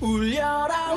울려라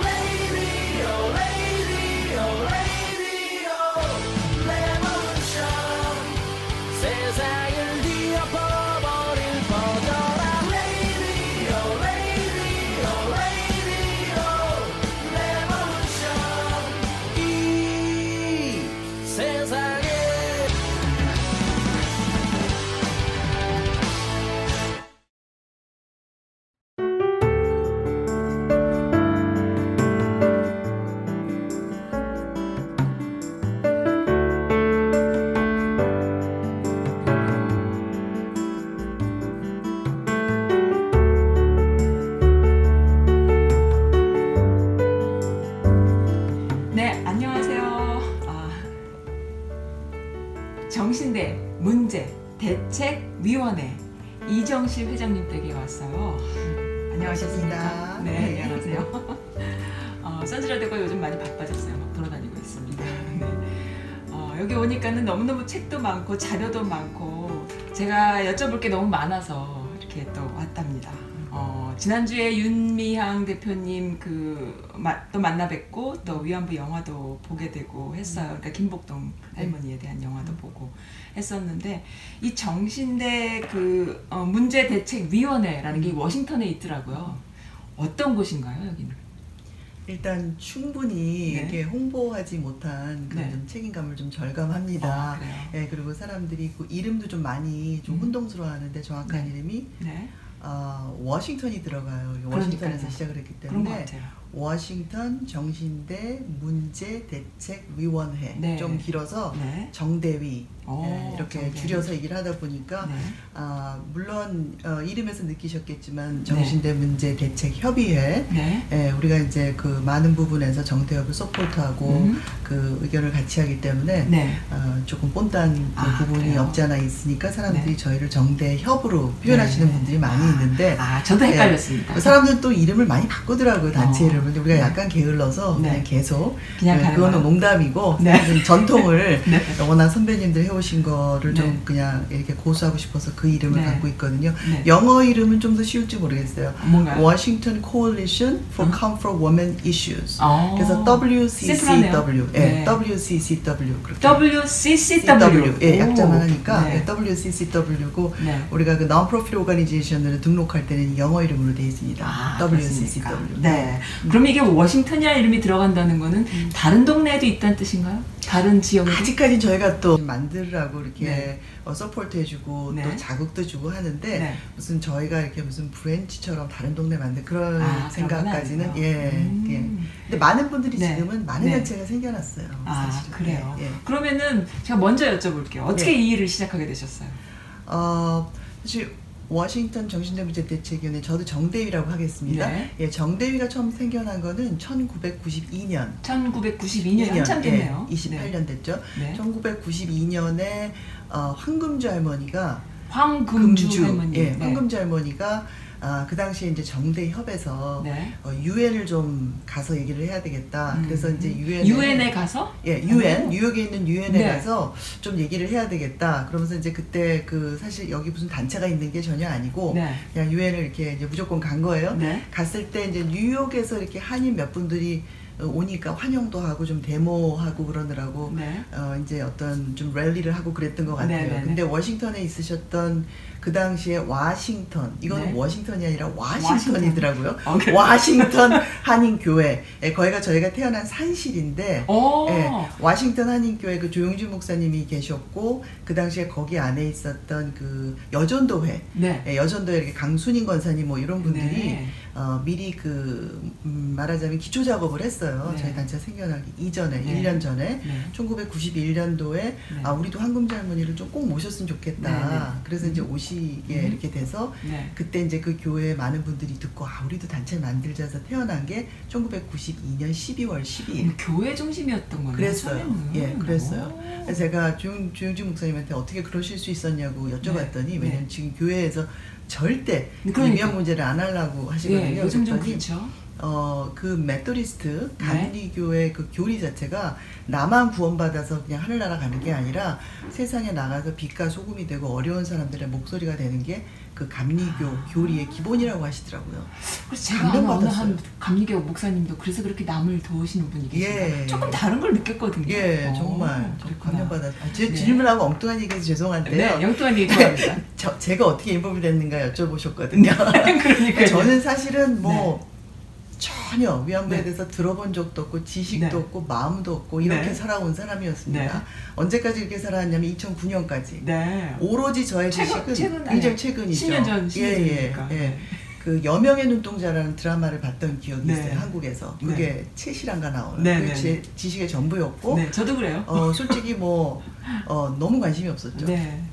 회장님 댁에 왔어요. 안녕하셨습니까? 네, 네. 안녕하세요. 어, 선지라드가 요즘 많이 바빠졌어요. 막 돌아다니고 있습니다. 네. 어, 여기 오니까는 너무너무 책도 많고 자료도 많고 제가 여쭤볼 게 너무 많아서 이렇게 또 왔답니다. 어, 지난주에 윤미향 대표님 그또 만나 뵙고 또 위안부 영화도 보게 되고 했어요. 그러니까 김복동 할머니에 대한 영화도 보고 했었는데 이 정신대 그 어, 문제 대책 위원회라는 게 워싱턴에 있더라고요. 어떤 곳인가요, 여기는? 일단 충분히 네. 이렇게 홍보하지 못한 그런 네. 좀 책임감을 좀 절감합니다. 아. 예, 그리고 사람들이 그 이름도 좀 많이 좀 음. 혼동스러워하는데 정확한 네. 이름이 네. 어, 워싱턴이 들어가요. 워싱턴에서. 시작을 했기 때문에. 워싱턴 정신대 문제 대책 위원회 네. 좀 길어서 네. 정대위 오, 예, 이렇게 정대위. 줄여서 얘기를 하다 보니까 네. 아, 물론 어, 이름에서 느끼셨겠지만 정신대 문제 대책 협의회 네. 예, 우리가 이제 그 많은 부분에서 정태협을 서포트하고 음. 그 의견을 같이 하기 때문에 네. 어, 조금 본단 그 아, 부분이 그래요? 없지 않아 있으니까 사람들이 네. 저희를 정대협으로 표현하시는 네. 분들이 많이 있는데 아, 저도 예, 헷갈렸습니다. 그 사람들은 또 이름을 많이 바꾸더라고요 단체 어. 이름을 근데 우리가 네. 약간 게을러서 네. 그냥 계속 그냥 예, 그거는? 농담이고 네. 전통을 네. 워낙 선배님들 해오신 거를 좀 네. 그냥 이렇게 고수하고 싶어서 그 이름을 네. 갖고 있거든요 네. 영어 이름은 좀 더 쉬울지 모르겠어요 뭔가요? Washington Coalition for 어? Comfort Women Issues. 어. 그래서. WCCW, 예, 네. WCCW 그렇게. WCCW. 예, 오. 약자만 하니까 네. 예, WCCW고 네. 우리가 그 non-profit organization을 등록할 때는 영어 이름으로 되어 있습니다. 아, WCCW. 네. 그럼 이게 워싱턴이라는 이름이 들어간다는 거는 다른 동네에도 있다는 뜻인가요? 다른 지역에도? 아직까지 저희가 또 만들라고 이렇게 네. 어, support 해주고 네. 또 자극도 주고 하는데 네. 무슨 저희가 이렇게 무슨 branch처럼 다른 동네 만들 그런 아, 생각까지는 예. 예. 음. 근데 많은 분들이 네. 지금은 많은 네. 단체가 생겨났어요. 아, 사실은. 그래요. 예, 예. 그러면은 제가 먼저 여쭤볼게요. 어떻게 네. 이 일을 시작하게 되셨어요? 어, 사실 워싱턴 정신정비제 대책위원회 저도 정대위라고 하겠습니다. 네. 예, 정대위가 처음 생겨난 거는 1992년. 1992년이 한참 됐네요. 예, 28년 됐죠. 네. 네. 1992년에 어, 황금주 할머니가 황금주 할머니. 예, 네. 황금주 할머니가 아, 그 당시에 이제 정대협에서 네. 어, 유엔을 좀 가서 얘기를 해야 되겠다. 음. 그래서 이제 유엔 유엔에 가서 예, 유엔 오. 뉴욕에 있는 유엔에 네. 가서 좀 얘기를 해야 되겠다. 그러면서 이제 그때 그 사실 여기 무슨 단체가 있는 게 전혀 아니고 네. 그냥 유엔을 이렇게 이제 무조건 간 거예요. 네. 갔을 때 이제 뉴욕에서 이렇게 한인 몇 분들이 어, 오니까 환영도 하고 좀 데모하고 그러느라고 네. 어 이제 어떤 좀 랠리를 하고 그랬던 것 같아요. 네네네. 근데 워싱턴에 있으셨던 그 당시에 와싱턴 이거는 네. 워싱턴이 아니라 와싱턴이더라고요. 어, 그래요? 와싱턴 한인 교회. 예, 거기가 저희가 태어난 산실인데 오. 예, 와싱턴 한인교회 그 조용준 목사님이 계셨고 그 당시에 거기 안에 있었던 그 여전도회 네. 예, 여전도회 이렇게 강순인 권사님 뭐 이런 분들이 네. 어, 미리 그 음, 말하자면 기초 작업을 했어요. 네. 저희 단체 생겨나기 이전에 네. 1년 전에 네. 1991년도에 아 우리도 황금자 할머니를 좀 꼭 모셨으면 좋겠다. 네, 네. 그래서 이제 오시게 음. 이렇게 돼서 네. 그때 이제 그 교회에 많은 분들이 듣고 아 우리도 단체 만들자서 태어난 게 1992년 12월 12일. 음, 교회 중심이었던 거네요. 그랬어요. 예, 그랬어요. 제가 조용, 조용진 목사님한테 어떻게 그러실 수 있었냐고 여쭤봤더니 네. 왜냐면 지금 교회에서 절대 이 그러니까. 위안 문제를 안 하려고 하시거든요. 예, 요즘 좀 그렇죠. 어, 그 메토디스트 네. 감리교의 그 교리 자체가 나만 구원받아서 그냥 하늘나라 가는 게 아니라 세상에 나가서 빛과 소금이 되고 어려운 사람들의 목소리가 되는 게 그 감리교 교리의 기본이라고 하시더라고요. 그래서 제가 어느. 한 감리교 목사님도 그래서 그렇게 남을 도우시는 분이 계신가요? 예. 조금 다른 걸 느꼈거든요. 예, 어, 정말. 감명받았어요. 아, 제 네. 질문하고 엉뚱한 얘기해서 죄송한데요. 네, 영통한 얘기 좋아합니다. 저, 제가 어떻게 인법이 됐는가 여쭤보셨거든요. 그러니까 저는 사실은 뭐 전혀 위안부에 네. 대해서 들어본 적도 없고 지식도 네. 없고 마음도 없고 이렇게 네. 살아온 사람이었습니다. 네. 언제까지 이렇게 살아왔냐면 2009년까지 네. 오로지 저의 최근- 지식은 최근, 굉장히 네. 최근이죠. 10년 전, 10년 예, 예. 예. 그 여명의 눈동자라는 드라마를 봤던 기억이 네. 있어요. 한국에서. 그게 최실한가 나오는 네, 그게 네, 제 네. 지식의 전부였고 네, 저도 그래요. 어, 솔직히 뭐 어, 너무 관심이 없었죠. 네.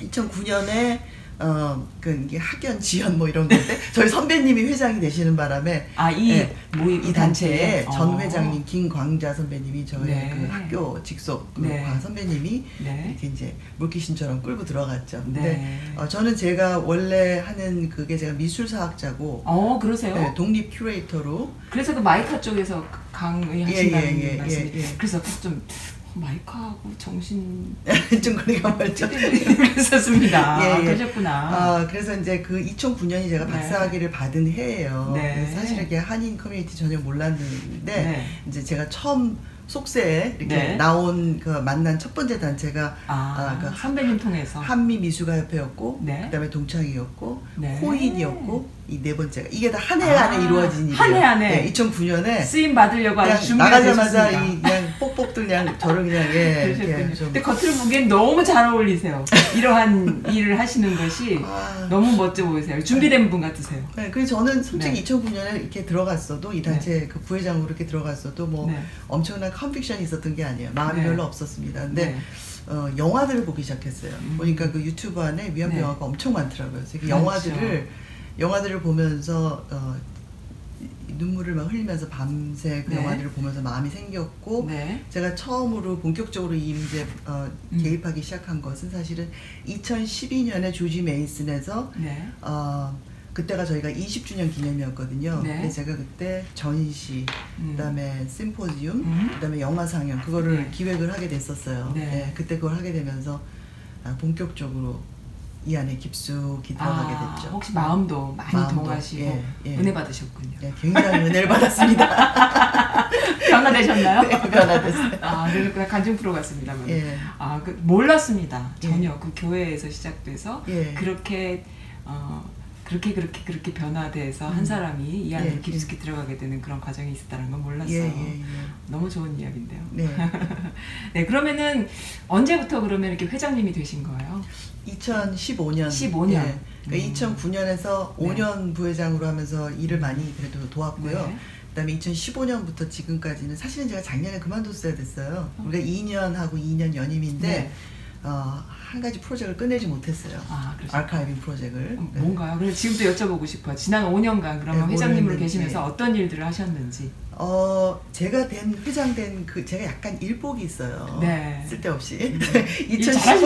2009년에 어, 그 이게 학연 지연 뭐 이런 건데 저희 선배님이 회장이 되시는 바람에 아, 이 네. 모임 이 단체의 어. 전 회장님 김광자 선배님이 저희 네. 그 학교 직속 그 네. 과 선배님이 네. 이렇게 이제 물귀신처럼 끌고 들어갔죠. 근데 네. 어, 저는 제가 원래 하는 그게 제가 미술사학자고 어, 그러세요? 네, 독립 큐레이터로 그래서 그 마이카 쪽에서 강의 예, 하신다는 예, 예, 말씀이 예, 예. 그래서 좀 마이크하고 정신 좀 거리가 멀죠. 그랬었습니다. 예, 예. 그러셨구나. 아, 그래서 이제 그 2009년이 제가 네. 박사학위를 받은 해예요. 네. 사실 이게 한인 커뮤니티 전혀 몰랐는데 네. 이제 제가 처음 속세에 이렇게 네. 나온 그 만난 첫 번째 단체가 아, 아, 그 선배님 통해서. 한미 미술가 협회였고 네. 그다음에 동창이었고 네. 호인이었고 이 네 번째가 이게 다 한 해 안에 아, 이루어진 일이에요. 한 해 안에. 네, 2009년에 쓰임 받으려고 아주 준비가 나가자마자. 이 그냥 뽁뽁들 그냥 저를 그냥 예좀 근데 겉으로 보기엔 너무 잘 어울리세요. 이러한 일을 하시는 것이 아, 너무 멋져 보이세요. 준비된 분 같으세요. 네, 그래서 저는 솔직히 네. 2009년에 이렇게 들어갔어도 이 단체 그 부회장으로 이렇게 들어갔어도 뭐 네. 엄청난 컨빅션이 있었던 게 아니에요. 마음이 네. 별로 없었습니다. 근데 네. 어, 영화들을 보기 시작했어요. 음. 보니까 그 유튜브 안에 위안부 네. 영화가 엄청 많더라고요. 그래서 그 많죠. 영화들을 영화들을 보면서 어, 이- 눈물을 막 흘리면서 밤새 그 네. 영화들을 보면서 마음이 생겼고 네. 제가 처음으로 본격적으로 이 문제 어, 음. 개입하기 시작한 것은 사실은 2012년에 조지 메이슨에서 네. 어, 그때가 저희가 20주년 기념이었거든요. 네. 근데 제가 그때 전시, 음. 그다음에 심포지움, 음. 그다음에 영화 상영 그거를 네. 기획을 기획을 하게 됐었어요. 네. 그때 그걸 하게 되면서 아, 본격적으로 이 안에 깊숙이 들어가게 아, 됐죠. 혹시 마음도 많이 마음도, 동하시고 예, 예. 은혜 받으셨군요. 네, 굉장히 은혜를 받았습니다. 변화되셨나요? 네, 변화됐어요. 아, 그러니까 간증 프로 같습니다. 예. 아, 그 몰랐습니다. 예. 전혀 그 교회에서 시작돼서 예. 그렇게 어 그렇게 그렇게 그렇게 변화돼서 한 음. 사람이 이 안에 예, 깊숙이 들어가게 되는 그런 과정이 있었다는 건 몰랐어요. 예, 예, 예. 너무 좋은 이야기인데요. 네. 네, 그러면은 언제부터 그러면 이렇게 회장님이 되신 거예요? 2015년. 15년. 예. 그러니까 음. 2009년에서 네. 5년 부회장으로 하면서 일을 많이 그래도 도왔고요. 네. 그다음에 2015년부터 지금까지는 사실은 제가 작년에 그만뒀어야 됐어요. 우리가 2년 하고 2년 연임인데 네. 어, 한 가지 프로젝트를 끝내지 못했어요. 아. 아카이빙 프로젝트를. 음, 네. 뭔가요? 그래서 지금도 여쭤보고 싶어요. 지난 5년간 그러면 네, 회장님으로. 계시면서 어떤 일들을 하셨는지. 어, 제가 된 회장 된 그 제가 약간 일복이 있어요. 네. 쓸데없이.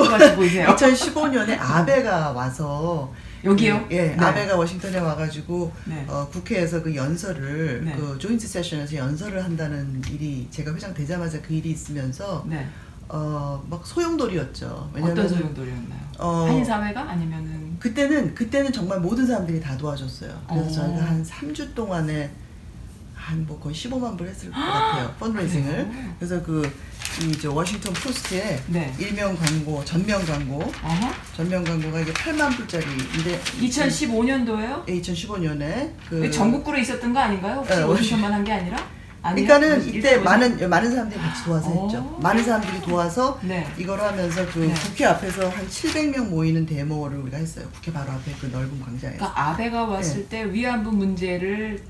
같이 보이세요. 2015년에 아베가 와서 여기요? 그, 예, 네. 아베가 워싱턴에 와가지고 네. 어, 국회에서 그 연설을 네. 그 조인트 세션에서 연설을 한다는 일이 제가 회장 되자마자 그 일이 있으면서 네. 어, 막 소용돌이였죠. 어떤 왜냐면 소용돌이였나요? 어, 한인 사회가 아니면은 그때는 그때는 정말 모든 사람들이 다 도와줬어요. 그래서 어. 저희가 한 3주 동안에 한뭐 거의 15만 불 했을 것 같아요. fundraising을. 그래요? 그래서 그이 저 워싱턴 포스트에 네. 일명 광고, 전면 광고, 어허. 전면 광고가 이게 8만 불짜리인데 2015년도에요? 2015년에 그 전국구로 있었던 거 아닌가요? 혹시 네, 워싱턴만 한 게 아니라? 아니요? 그러니까는 일본- 이때 많은 많은 사람들이 같이 도와서 어. 했죠. 많은 사람들이 도와서 네. 이걸 하면서 그 네. 국회 앞에서 한 700명 모이는 데모를 우리가 했어요. 국회 바로 앞에 그 넓은 광장에서. 그러니까 아베가 왔을 네. 때 위안부 문제를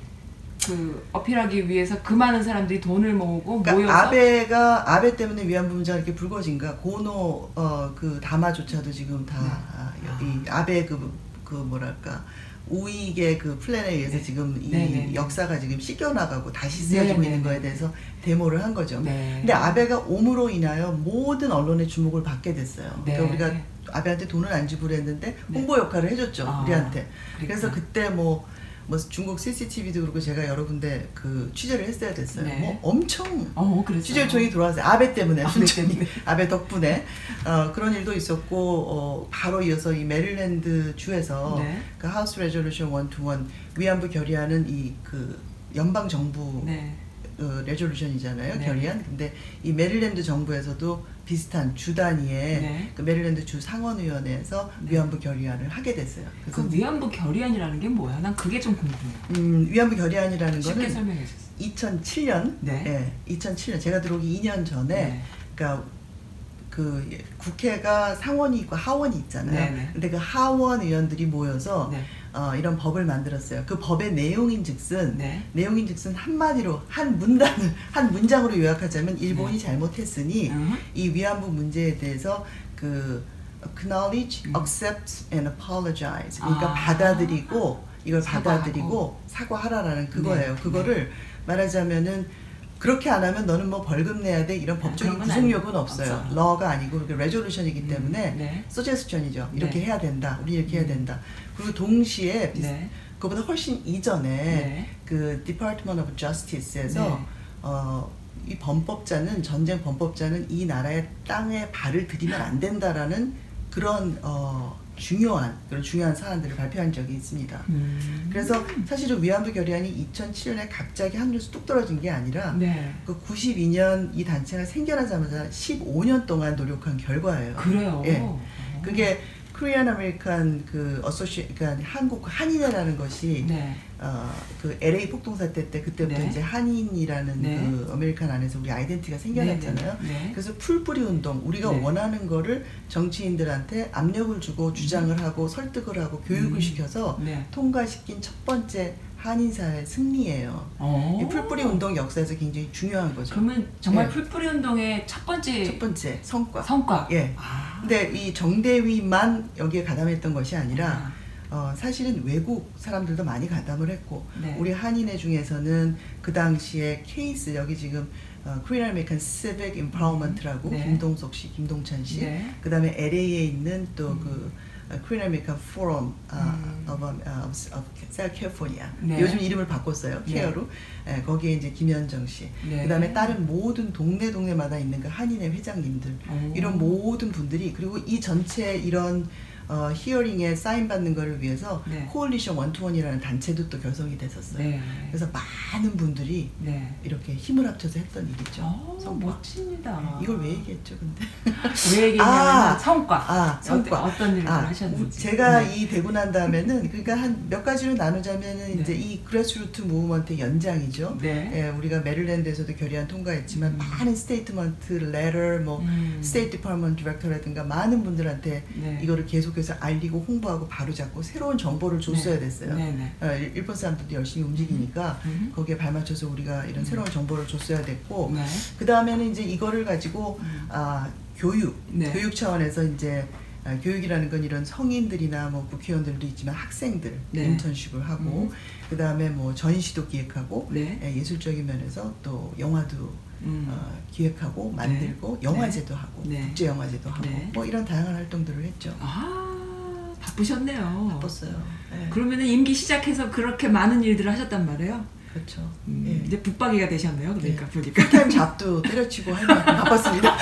그 어필하기 위해서 그 많은 사람들이 돈을 모으고 그러니까 모여서 아베가 아베 때문에 위안부 문제가 이렇게 불거진가 고노 어그 다마조차도 지금 다 네. 아, 이 아베 그, 그 뭐랄까 우익의 그 플랜에 의해서 네. 지금 이 네, 네, 네. 역사가 지금 씻겨나가고 다시 쓰여지고 네, 있는 네, 거에 네. 대해서 데모를 한 거죠. 네. 근데 아베가 옴으로 인하여 모든 언론의 주목을 받게 됐어요. 네. 그러니까 우리가 아베한테 돈을 안 지불했는데 네. 홍보 역할을 해줬죠 아, 우리한테. 그래서 그랬구나. 그때 뭐. 뭐 중국 CCTV도 그렇고 제가 여러 군데 그 취재를 했어야 됐어요. 네. 뭐 엄청 어. 취재 요청이 들어왔어요. 아베 때문에 아베 순전히 때문에. 아베 덕분에 어, 그런 일도 있었고 어, 바로 이어서 이 메릴랜드 주에서 네. 그 House Resolution 121 위안부 결의안은 이 그 연방 정부 네. 어, resolution이잖아요 네. 결의안. 근데 이 메릴랜드 정부에서도 비슷한 주 단위의 네. 그 메릴랜드 주 상원의원회에서 네. 위안부 결의안을 하게 됐어요. 그래서 그 위안부 결의안이라는 게 뭐야? 난 그게 좀 궁금해요. 음, 위안부 결의안이라는 쉽게 거는 설명해 주세요. 2007년, 네. 예, 2007년 제가 들어오기 2년 전에, 네. 그러니까 그 국회가 상원이 있고 하원이 있잖아요. 네, 네. 근데 그 하원 의원들이 모여서 네. 어, 이런 법을 만들었어요. 그 법의 내용인즉슨 네. 내용인즉슨 한마디로 한 문단을 한 문장으로 요약하자면 일본이 네. 잘못했으니 음. 이 위안부 문제에 대해서 그 acknowledge, 음. accept and apologize. 그러니까 아. 받아들이고 이걸 사과하고. 받아들이고 사과하라라는 그거예요. 네. 그거를 말하자면은 그렇게 안 하면 너는 뭐 벌금 내야 돼 이런 네, 법적인 구속력은. 없어요. 없어요. 러가 아니고 그 레졸루션이기 때문에 네. 서제스천이죠. 이렇게 네. 해야 된다. 우리 이렇게 해야 음. 된다. 그리고 동시에 네. 그보다 훨씬 이전에 네. 그 Department of Justice에서 네. 어, 이 범법자는 전쟁 범법자는 이 나라의 땅에 발을 들이면 안 된다라는 그런 어, 중요한 그런 중요한 사안들을 발표한 적이 있습니다. 음. 그래서 사실은 위안부 결의안이 2007년에 갑자기 하늘에서 뚝 떨어진 게 아니라 네. 그 92년 이 단체가 생겨나자마자 15년 동안 노력한 결과예요. 그래요. 예. 어. 그게 Korean American 그 associ 그러니까 한국 한인회라는 것이 네. 어, 그 LA 폭동 사태 때 그때부터 네. 이제 한인이라는 네. 그 American 안에서 우리 identity가 생겨났잖아요. 네, 네, 네. 그래서 풀뿌리 운동 우리가 네. 원하는 거를 정치인들한테 압력을 주고 주장을 하고 설득을 하고 교육을 음. 시켜서 네. 통과시킨 첫 번째 한인 사회 승리예요. 어. 이 풀뿌리 운동 역사에서 굉장히 중요한 거죠. 그러면 정말 예. 풀뿌리 운동의 첫 번째 첫 번째 성과. 성과. 예. 아. 근데 이 정대협만 여기에 가담했던 것이 아니라 아. 어, 사실은 외국 사람들도 많이 가담을 했고 네. 우리 한인회 중에서는 그 당시에 케이스 여기 지금 어, Korean American Civic Empowerment라고 네. 김동석 씨, 김동찬 씨, 네. 그다음에 LA에 있는 또그 Korean American Forum 아, 음. of, um, uh, of, of California 네. 요즘 이름을 바꿨어요 네. 케어로 예, 거기에 이제 김현정 씨, 네. 그다음에 다른 모든 동네 동네마다 있는 그 한인회 회장님들 오. 이런 모든 분들이 그리고 이 전체 이런 어, hearing에 사인 받는 거를 위해서 네. Coalition one two one이라는 단체도 또 결성이 됐었어요. 네. 그래서 많은 분들이 네. 이렇게 힘을 합쳐서 했던 일이죠. 어, 성과. 멋집니다. 이걸 왜 얘기했죠, 근데? 왜 얘기냐면 아, 성과. 아, 성과. 어떤 일을 아, 하셨는지. 제가 네. 이 되고 난 다음에는 그러니까 한 몇 가지로 나누자면은 네. 이제 이 grassroot movement의 연장이죠. 네. 예, 우리가 메릴랜드에서도 결의안 통과했지만 음. 많은 statement, letter, 뭐 음. State Department director라든가 많은 분들한테 네. 이거를 계속해서 알리고 홍보하고 바로잡고 새로운 정보를 줬어야 네. 됐어요. 네, 네. 어, 일- 일본 사람들도 열심히 움직이니까 음. 거기에 발맞춰서 우리가 이런 새로운 정보를 줬어야 됐고 네. 그 다음에는 이제 이거를 가지고 음. 아 교육 네. 교육 차원에서 이제 아, 교육이라는 건 이런 성인들이나 뭐 국회의원들도 있지만 학생들 네. 인턴십을 하고 음. 그 다음에 뭐 전시도 기획하고 네. 예, 예술적인 면에서 또 영화도 음. 어, 기획하고 만들고 영화제도 하고 네. 국제 영화제도 하고 네. 뭐 이런 다양한 활동들을 했죠. 아, 바쁘셨네요. 바빴어요. 예, 그러면은 임기 시작해서 그렇게 많은 일들을 하셨단 말이에요. 그렇죠. 음, 예. 이제 붙박이가 되셨네요. 그러니까 네. 보니까 풀타임 잡도 때려치고 할 만큼 바빴습니다.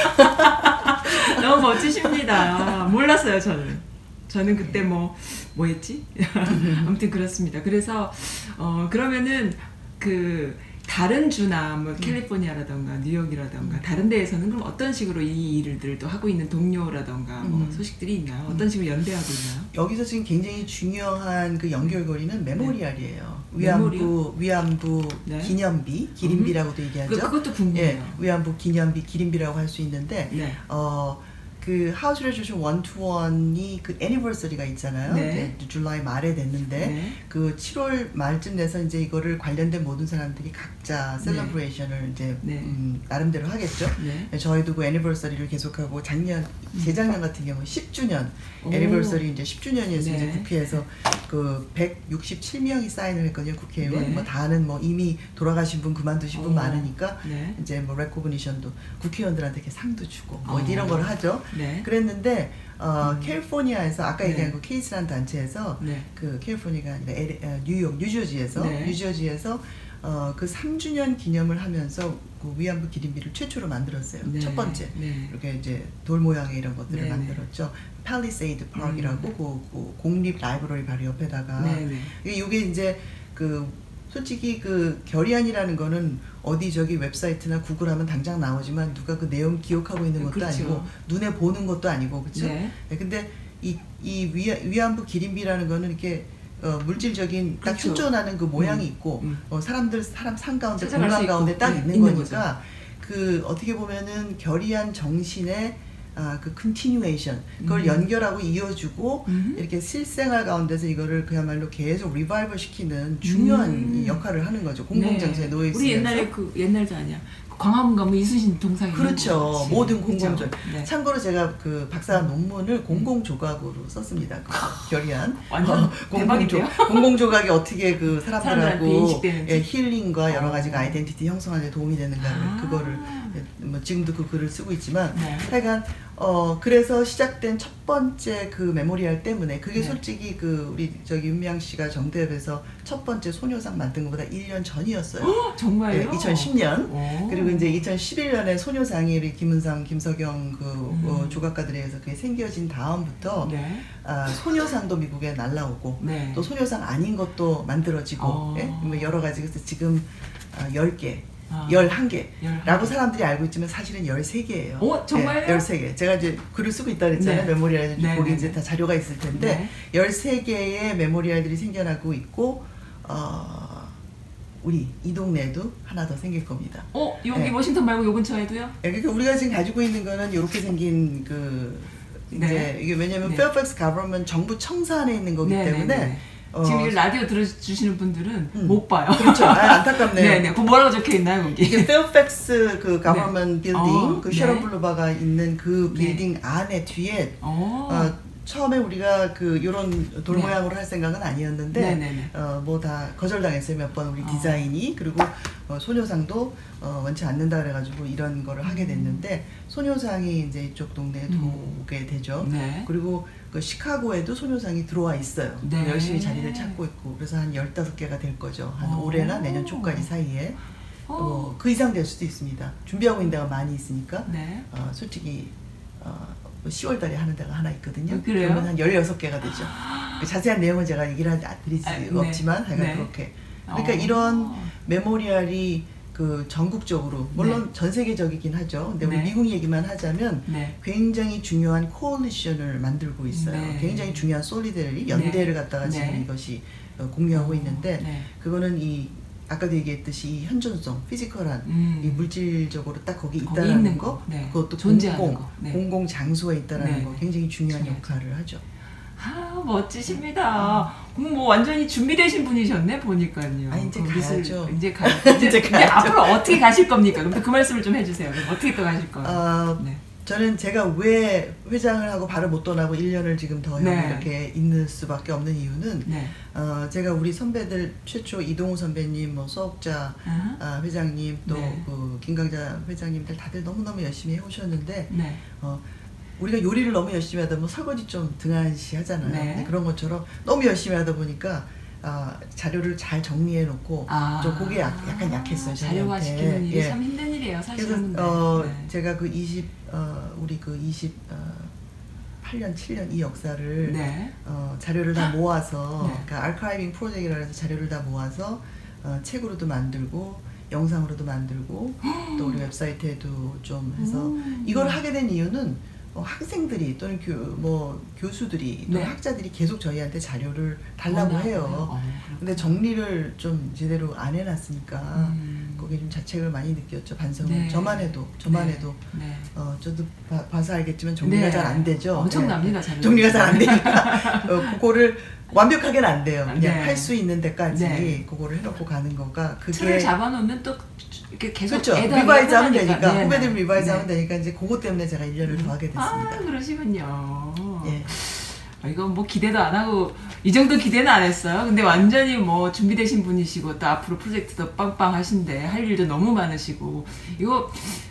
너무 멋지십니다. 몰랐어요 저는. 저는 그때 뭐 뭐했지? 아무튼 그렇습니다. 그래서 어 그러면은 그 다른 주나 뭐 캘리포니아라던가 뉴욕이라던가 다른 데에서는 그럼 어떤 식으로 이 일들을 또 하고 있는 동료라던가 뭐 음. 소식들이 있나요? 어떤 식으로 연대하고 있나요? 여기서 지금 굉장히 중요한 그 연결고리는 memorial이에요. 네. 위안부 위안부 네. 기념비 기림비라고도 얘기하죠. 그, 그것도 예, 궁금해요. 위안부 기념비 기림비라고 할 수 있는데 네. 어. 그 House Resolution one two one이 그 anniversary가 있잖아요. 네. 이제 July 말에 됐는데 네. 그 7월 말쯤 돼서 이제 이거를 관련된 모든 사람들이 각 자 celebration을 이제 네. 음, 나름대로 하겠죠. 네. 저희도 그 anniversary를 계속하고 작년 재작년 같은 경우 10주년 오. anniversary 이제 10주년이어서 네. 이제 국회에서 그 167명이 사인을 했거든요 국회의원 네. 뭐 다는 뭐 이미 돌아가신 분 그만두신 분 오. 많으니까 네. 이제 뭐 recognition도 국회의원들한테 이렇게 상도 주고 뭐 어. 이런 걸 하죠. 네. 그랬는데 어, 음. 캘리포니아에서 아까 네. 얘기한 그 케이스라는 단체에서 네. 그 캘리포니아가 아니라 어, 뉴욕, 뉴저지에서 네. 뉴저지에서 어, 그 3주년 기념을 하면서 그 위안부 기림비를 최초로 만들었어요. 네. 첫 번째. 네. 이렇게 이제 돌 모양의 이런 것들을 네, 네. 만들었죠. 팔리세이드 파크라고 음. 그, 그 공립 library 바로 옆에다가 네, 네. 이게 이제 그 솔직히 그 결의안이라는 거는 어디 저기 웹사이트나 구글하면 당장 나오지만 누가 그 내용 기억하고 있는 것도 그렇죠. 아니고 눈에 보는 것도 아니고 그렇죠. 근데 이, 이 위, 위안부 기림비라는 거는 이렇게 어, 물질적인 딱 그렇죠. 현존하는 그 모양이 음, 있고 음. 어, 사람들 사람 산 가운데 공간 가운데 딱 네, 있는, 있는 거니까 그 어떻게 보면은 결의안 정신의 아, 그 continuation 그걸 음. 연결하고 이어주고 음. 이렇게 실생활 가운데서 이거를 그야말로 계속 리바이벌 시키는 중요한 음. 이 역할을 하는 거죠 공공장소에 네. 놓여 있으면서 우리 옛날에 그 옛날도 아니야. 그 광화문 가면 이순신 동상 그렇죠. 모든? 공공적. 네. 참고로 제가 그 박사 논문을 공공 조각으로 썼습니다. 그 결의안. 완전 공공 조 대박인데요? 공공 조각이 어떻게 그 사람들하고? 예, 힐링과 여러 가지 어. identity 형성하는 데 도움이 되는가를 아. 그거를 예, 뭐 지금도 그 글을 쓰고 있지만 네. 하여간 어 그래서 시작된 첫 번째 그 memorial 때문에 그게 네. 솔직히 그 우리 저기 윤미향 씨가 정대협에서 첫 번째 소녀상 만든 것보다 1년 전이었어요. 어, 정말요? 예, 2010년. 오. 그리고 이제 2011년에 소녀상이 우리 김운성, 김서경 그 어, 음. 조각가들에 의해서 그게 생겨진 다음부터 네. 아, 소녀상도 미국에 날라오고 네. 또 소녀상 아닌 것도 만들어지고 어. 예? 뭐 여러 가지 그래서 지금 아, 10개, 아. 11개 열한 라고 개. 사람들이 알고 있지만 사실은 13개예요. 어, 정말요? 13개. 제가 이제 글을 쓰고 있다 그랬잖아요. 네. memorial 네, 거기 네, 이제 네. 다 자료가 있을 텐데 네. 13개의 memorial들이 생겨나고 있고 어, 우리 이 동네에도 하나 더 생길 겁니다. 어, 여기 네. 워싱턴 말고 요 근처에도요? 예, 그러니까 우리가 지금 가지고 있는 거는 이렇게 생긴 그 이제 네. 이게 왜냐면 네. 페어팩스 government 정부 청사 안에 있는 거기 네, 네, 때문에 네. 어, 지금 이 라디오 들어주시는 분들은 음. 못 봐요. 그렇죠. 아, 안타깝네요. 네, 네. 그 뭐라고 적혀 있나요, 거기? 이게 페어팩스 그 government building 어, 그 네. 셔런 boulevard가 있는 그 네. 빌딩 안에 뒤에 어. 어, 처음에 우리가 그 요런 돌 네. 모양으로 할 생각은 아니었는데 네, 네, 네. 어, 뭐 다 거절당했어요 몇 번 우리 어. 디자인이 그리고 어, 소녀상도 어, 원치 않는다 그래가지고 이런 거를 하게 됐는데 소녀상이 이제 이쪽 동네에 음. 들어오게 되죠. 네. 그리고 그 시카고에도 소녀상이 들어와 있어요. 네. 열심히 자리를 찾고 있고 그래서 한 15개가 될 거죠. 한 오. 올해나 내년 초까지 사이에 어. 어, 그 이상 될 수도 있습니다. 준비하고 있는 데가 많이 있으니까 네. 어, 솔직히 어, 10월 달에 하는 데가 하나 있거든요. 어, 그래요? 그러면 한 16개가 되죠. 그 자세한 내용은 제가 얘기를 하- 드릴 수 아, 네. 없지만 하여간 네. 그렇게 그러니까 어. 이런 메모리알이 그 전국적으로 물론 전 세계적이긴 하죠. 근데 우리 네. 미국 얘기만 하자면 네. 굉장히 중요한 코얼리션을 만들고 있어요. 네. 굉장히 중요한 솔리데리 연대를 갖다가 네. 지금 이것이 어, 공유하고 있는데 네. 그거는 이 아까도 얘기했듯이 이 현존성, 피지컬한 음. 이 물질적으로 딱 거기 있다라는 거, 거. 네. 그것도 공공, 거. 네. 공공 장소에 있다라는 네. 거 굉장히 중요한. 역할을 하죠. 아, 멋지십니다. 음, 뭐 완전히 준비되신 분이셨네 보니까요. 아, 이제 가야죠. 이제 가. 이제, 이제 이제. 앞으로 어떻게 가실 겁니까? 그럼 그 말씀을 좀 해주세요. 어떻게 또 가실 거예요? 어, 네. 저는 제가 왜 회장을 하고 바로 못 떠나고 1년을 지금 더 네. 이렇게 있는 수밖에 없는 이유는 네. 어, 제가 우리 선배들 최초 이동우 선배님, 뭐 수업자 아, 아, 회장님 또 네. 그 김강자 회장님들 다들 너무너무 열심히 해오셨는데 네. 어, 우리가 요리를 너무 열심히 하다 보면 설거지 좀 등한시 하잖아요. 네. 그런 것처럼 너무 열심히 하다 보니까 아, 자료를 잘 정리해 놓고 아. 좀 그게 약, 약간 약했어요. 자료화. 시키는 일이 예. 참 힘든 일이에요. 그래서 사실은. 어, 네. 제가 그 20, 어, 우리 그 20, 어, 8년, 7년 이 역사를 네. 어, 자료를 다 모아서 네. 그러니까 아카이빙 프로젝트라 해서 자료를 다 모아서 어, 책으로도 만들고 영상으로도 만들고 또 우리 웹사이트에도 좀 해서 음. 이걸 하게 된 이유는 어, 학생들이 또는 교, 뭐 교수들이 또는 네. 학자들이 계속 저희한테 자료를 달라고 원하고요. 해요. 어, 근데 정리를 좀 제대로 안 해놨으니까 음. 거기에 좀 자책을 많이 느꼈죠 반성을 네. 저만 해도 저만 네. 해도 네. 어 저도 봐, 봐서 알겠지만 정리가 네. 잘안 되죠. 엄청납니다, 네. 자료가. 정리가 잘 안 되니까 어, 그거를 완벽하게는 안 돼요. 그냥 네. 할수 있는 데까지 네. 그거를 해놓고 가는 거가 그게 틀을 잡아놓으면 또 이렇게 계속 그렇죠. 애들하고 revise 하면 편하니까. 되니까 네, 후배들 네. revise 네. 하면 되니까 이제 그것 때문에 제가 1년을 더 하게 됐습니다. 아 그러시군요. 예. 아, 이거 뭐 기대도 안 하고 이 정도 기대는 안 했어요. 근데 완전히 뭐 준비되신 분이시고 또 앞으로 프로젝트도 빵빵 하신데 할 일도 너무 많으시고 이거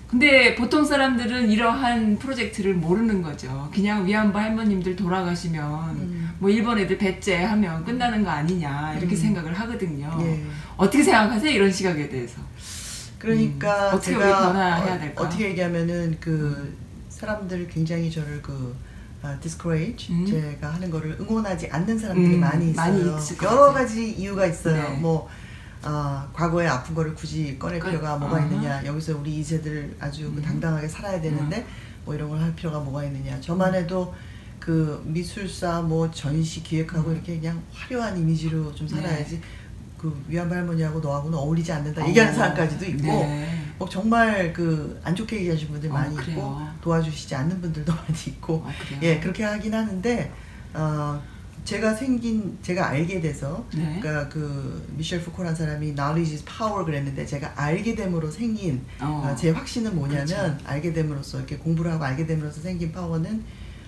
근데 보통 사람들은 이러한 프로젝트를 모르는 거죠. 그냥 위안부 할머님들 돌아가시면 음. 뭐 일본 애들 배째하면 끝나는 거 아니냐 이렇게 음. 생각을 하거든요. 예. 어떻게 생각하세요 이런 시각에 대해서? 그러니까 음, 어떻게 제가 변화해야 어, 될까? 어 떻게 얘기하면은 그 사람들 굉장히 저를 그 아, discourage 음. 제가 하는 거를 응원하지 않는 사람들이 음, 많이 있어요. 많이 여러. 가지 이유가 있어요. 네. 뭐 아, 과거에 아픈 거를 굳이 꺼낼 그- 필요가 뭐가 아하. 있느냐. 여기서 우리 이세들 아주 그 음. 당당하게 살아야 되는데 뭐 이런 걸 할 필요가 뭐가 있느냐. 저만 해도 그 미술사 뭐 전시 기획하고 음. 이렇게 그냥 화려한 이미지로 좀 네. 살아야지 그 위안부 할머니하고 너하고는 어울리지 않는다 얘기하는 어, 사람까지도 있고 네. 뭐 정말 그 안 좋게 얘기하시는 분들 어, 많이 그래요? 있고 도와주시지 않는 분들도 많이 있고 어? 예 그렇게 하긴 하는데 어 제가 생긴 제가 알게 돼서 네. 그러니까 그 미셸 푸코란 사람이 knowledge is power 그랬는데 제가 알게 됨으로 생긴 어. 어, 제 확신은 뭐냐면 그렇죠. 알게 됨으로써 이렇게 공부를 하고 알게 됨으로써 생긴 파워는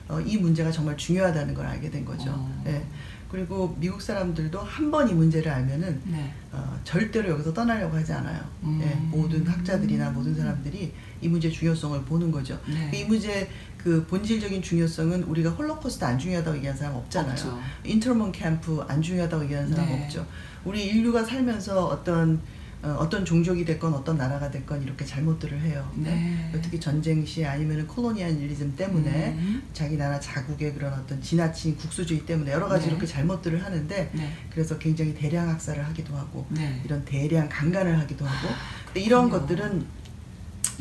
어, 이 문제가 정말 중요하다는 걸 알게 된 거죠. 어. 예. 그리고 미국 사람들도 한 번 이 문제를 알면은 네. 어, 절대로 여기서 떠나려고 하지 않아요. 음. 예, 모든 학자들이나 모든 사람들이 이 문제의 중요성을 보는 거죠. 네. 이 문제 그 본질적인 중요성은 우리가 홀로코스트 안 중요하다고 얘기하는 사람 없잖아요. 없죠. internment camp 안 중요하다고 얘기하는 사람 네. 없죠. 우리 인류가 살면서 어떤 어, 어떤 종족이 됐건 어떤 나라가 됐건 이렇게 잘못들을 해요. 네. 특히 전쟁 시 아니면은 colonialism 때문에 음. 자기 나라 자국의 그런 어떤 지나친 국수주의 때문에 여러 가지 네. 이렇게 잘못들을 하는데 네. 그래서 굉장히 대량 학살을 하기도 하고 네. 이런 대량 강간을 하기도 하고 근데 이런. 것들은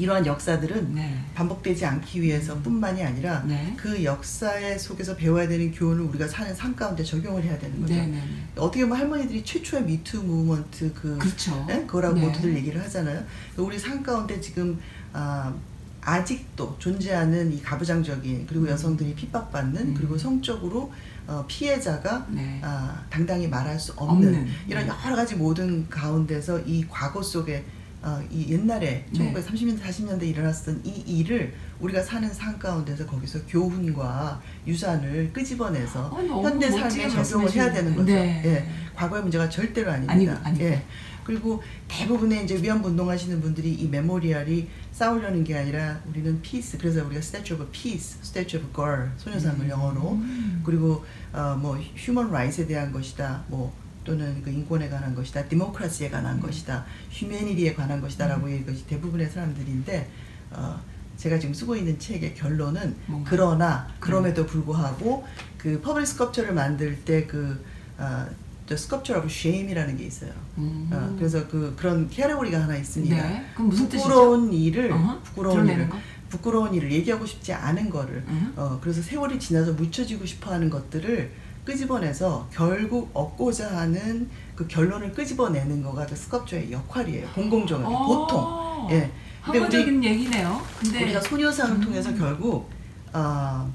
이러한 역사들은 네. 반복되지 않기 위해서뿐만이 아니라 네. 그 역사의 속에서 배워야 되는 교훈을 우리가 사는 삶 가운데 적용을 해야 되는 거죠. 네. 네. 어떻게 보면 할머니들이 최초의 미투 무브먼트 그 그렇죠. 예? 그거라고 네. 모두들 얘기를 하잖아요. 우리 삶 가운데 지금 아, 아직도 존재하는 이 가부장적인 그리고 음. 여성들이 핍박받는 음. 그리고 성적으로 어, 피해자가 네. 아, 당당히 말할 수 없는, 없는. 이런 네. 여러 가지 모든 가운데서 이 과거 속에 어, 이 옛날에 네. 1930년대 40년대 일어났던 이 일을 우리가 사는 삶 가운데서 거기서 교훈과 유산을 끄집어내서 어, 너무 현대 삶에 적용을 해야 되는 거죠. 네. 예. 과거의 문제가 절대로 아닙니다. 아니고. 예. 그리고 대부분의 이제 위안부 운동하시는 분들이 이 memorial이 싸우려는 게 아니라 우리는 peace 그래서 우리가 Statue of Peace, Statue of Girl 소녀상을 영어로 음. 그리고 어 뭐 human right에 대한 것이다. 뭐 또는 그 인권에 관한 것이다. democracy에 관한 음. 것이다. humanity에 관한 것이다라고 얘기한 것이 대부분의 사람들인데 어 제가 지금 쓰고 있는 책의 결론은 뭔가요? 그러나 그럼에도 불구하고 그 public sculpture를 만들 때그 어, The Sculpture of Shame이라는 게 있어요. 음. 어, 그래서 그 그런 category가 하나 있습니다. 네. 그럼 무슨 뜻이죠? 부끄러운 일을 어허, 부끄러운 일을 거? 부끄러운 일을 얘기하고 싶지 않은 거를 음. 어 그래서 세월이 지나서 묻혀지고 싶어하는 것들을 끄집어내서 결국 얻고자 하는 그 결론을 끄집어내는 거가 그 스컵처의 역할이에요. 공공정은 어. 보통 예. 근데 우리 학문적인 얘기네요. 근데 우리가 소녀상을 음. 통해서 결국 어,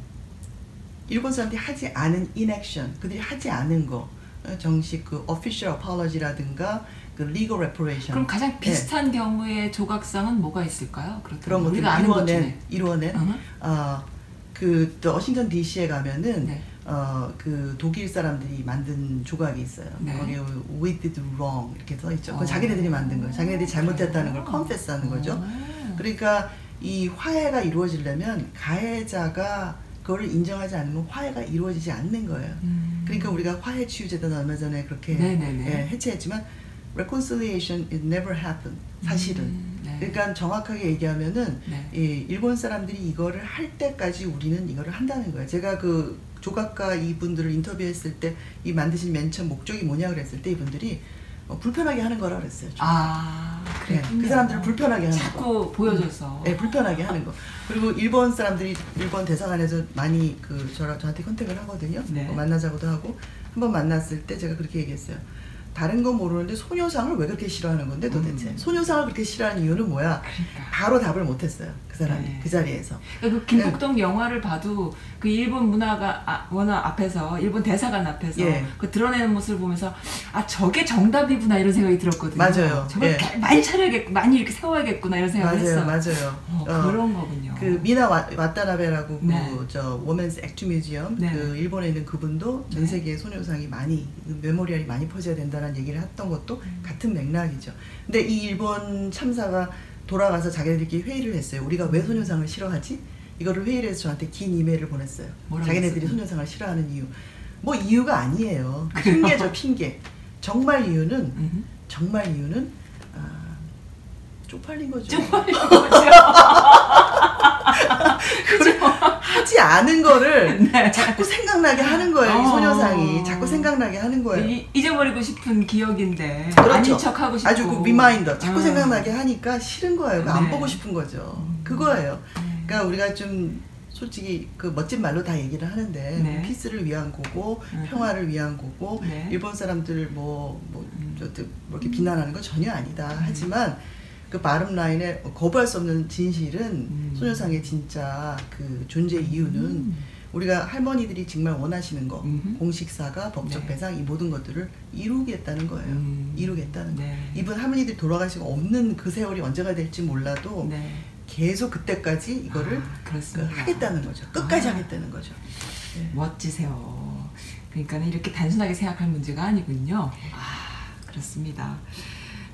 일본 사람들이 하지 않은 inaction, 그들이 하지 않은 거 어, 정식 그 official apology라든가 그 legal reparation 그럼 가장 비슷한 경우의 조각상은 뭐가 있을까요? 네. 그런 것들 이루어낸. 이루어낸. 어, 그또 워싱턴 D.C.에 가면은 네. 어, 그 독일 사람들이 만든 조각이 있어요. 네. 거기에 we did wrong 이렇게 써 있죠. 어. 그 자기네들이 만든 거예요. 자기네들이 잘못했다는 걸 confess 하는 거죠. 어. 그러니까 이 화해가 이루어지려면 가해자가 그거를 인정하지 않으면 화해가 이루어지지 않는 거예요. 음. 그러니까 우리가 화해 치유재단 얼마 전에 그렇게. 예, 해체했지만 reconciliation it never happened. 사실은. 음, 네. 그러니까 정확하게 얘기하면은 네. 이 일본 사람들이 이거를 할 때까지 우리는 이거를 한다는 거예요. 제가 그 조각가 이분들을 인터뷰했을 때 이 만드신 맨 처음 목적이 뭐냐 그랬을 때 이분들이 어, 불편하게 하는 거라 그랬어요. 좀. 아, 네, 그랬군요. 그 사람들을 불편하게 하는 거. 자꾸 보여줘서. 네, 불편하게 하는 거. 그리고 일본 사람들이 일본 대사관에서 많이 그 저랑 저한테 컨택을 하거든요. 네. 어, 만나자고도 하고 한 번 만났을 때 제가 그렇게 얘기했어요. 다른 건 모르는데 소녀상을 왜 그렇게 싫어하는 건데 도대체 음. 소녀상을 그렇게 싫어하는 이유는 뭐야? 그러니까. 바로 답을 못했어요. 그 사람이 네. 그 자리에서. 그 김국동 영화를 봐도 그 일본 문화가 아, 워낙 앞에서 일본 대사관 앞에서 예. 그 드러내는 모습을 보면서 아 저게 정답이구나 이런 생각이 들었거든요. 맞아요. 저걸 예. 가- 많이 차려야겠 많이 이렇게 세워야겠구나 이런 생각을 맞아요, 했어요. 맞아요. 어, 어, 그런 거군요. 그 미나 와, 와타나베라고 네. 그저 Women's Active Museum 네. 그 일본에 있는 그분도 전 네. 세계에 소녀상이 많이 그 memorial이 많이 퍼져야 된다는 얘기를 했던 것도 음. 같은 맥락이죠. 근데 이 일본 참사가 돌아가서 자기네들끼리 회의를 했어요. 우리가 왜 소녀상을 싫어하지? 이거를 회의를 해서 저한테 긴 이메일을 보냈어요. 자기네들이? 소녀상을 싫어하는 이유. 뭐 이유가 아니에요. 그래요? 핑계죠 핑계. 정말 이유는 음. 정말 이유는 아, 쪽팔린 거죠. 쪽팔린 거죠. 그걸 하지 않은 거를 네. 자꾸 생각나게 하는 거예요. 이 어. 소녀상이 자꾸 생각나게 하는 거예요. 이- 잊어버리고 싶은 기억인데 그렇죠. 아닌 척 하고 싶고 아주 그 reminder 자꾸 음. 생각나게 하니까 싫은 거예요. 안 네. 보고 싶은 거죠. 음. 그거예요. 네. 그러니까 우리가 좀 솔직히 그 멋진 말로 다 얘기를 하는데 네. 피스를 위한 거고 음. 평화를 위한 거고 네. 일본 사람들 뭐, 뭐, 음. 저, 뭐 이렇게 비난하는 건 전혀 아니다. 하지만 그 바름 라인에 거부할 수 없는 진실은 음. 소녀상의 진짜 그 존재 이유는 음. 우리가 할머니들이 정말 원하시는 거 음흠. 공식사가 법적 네. 배상 이 모든 것들을 이루겠다는 거예요. 음. 이루겠다는 거. 네. 이분 할머니들이 돌아가시고 없는 그 세월이 언제가 될지 몰라도 네. 계속 그때까지 이거를 아, 그. 하겠다는 거죠. 끝까지 아. 하겠다는 거죠. 네. 멋지세요. 그러니까 이렇게 단순하게 생각할 문제가 아니군요. 아, 그렇습니다.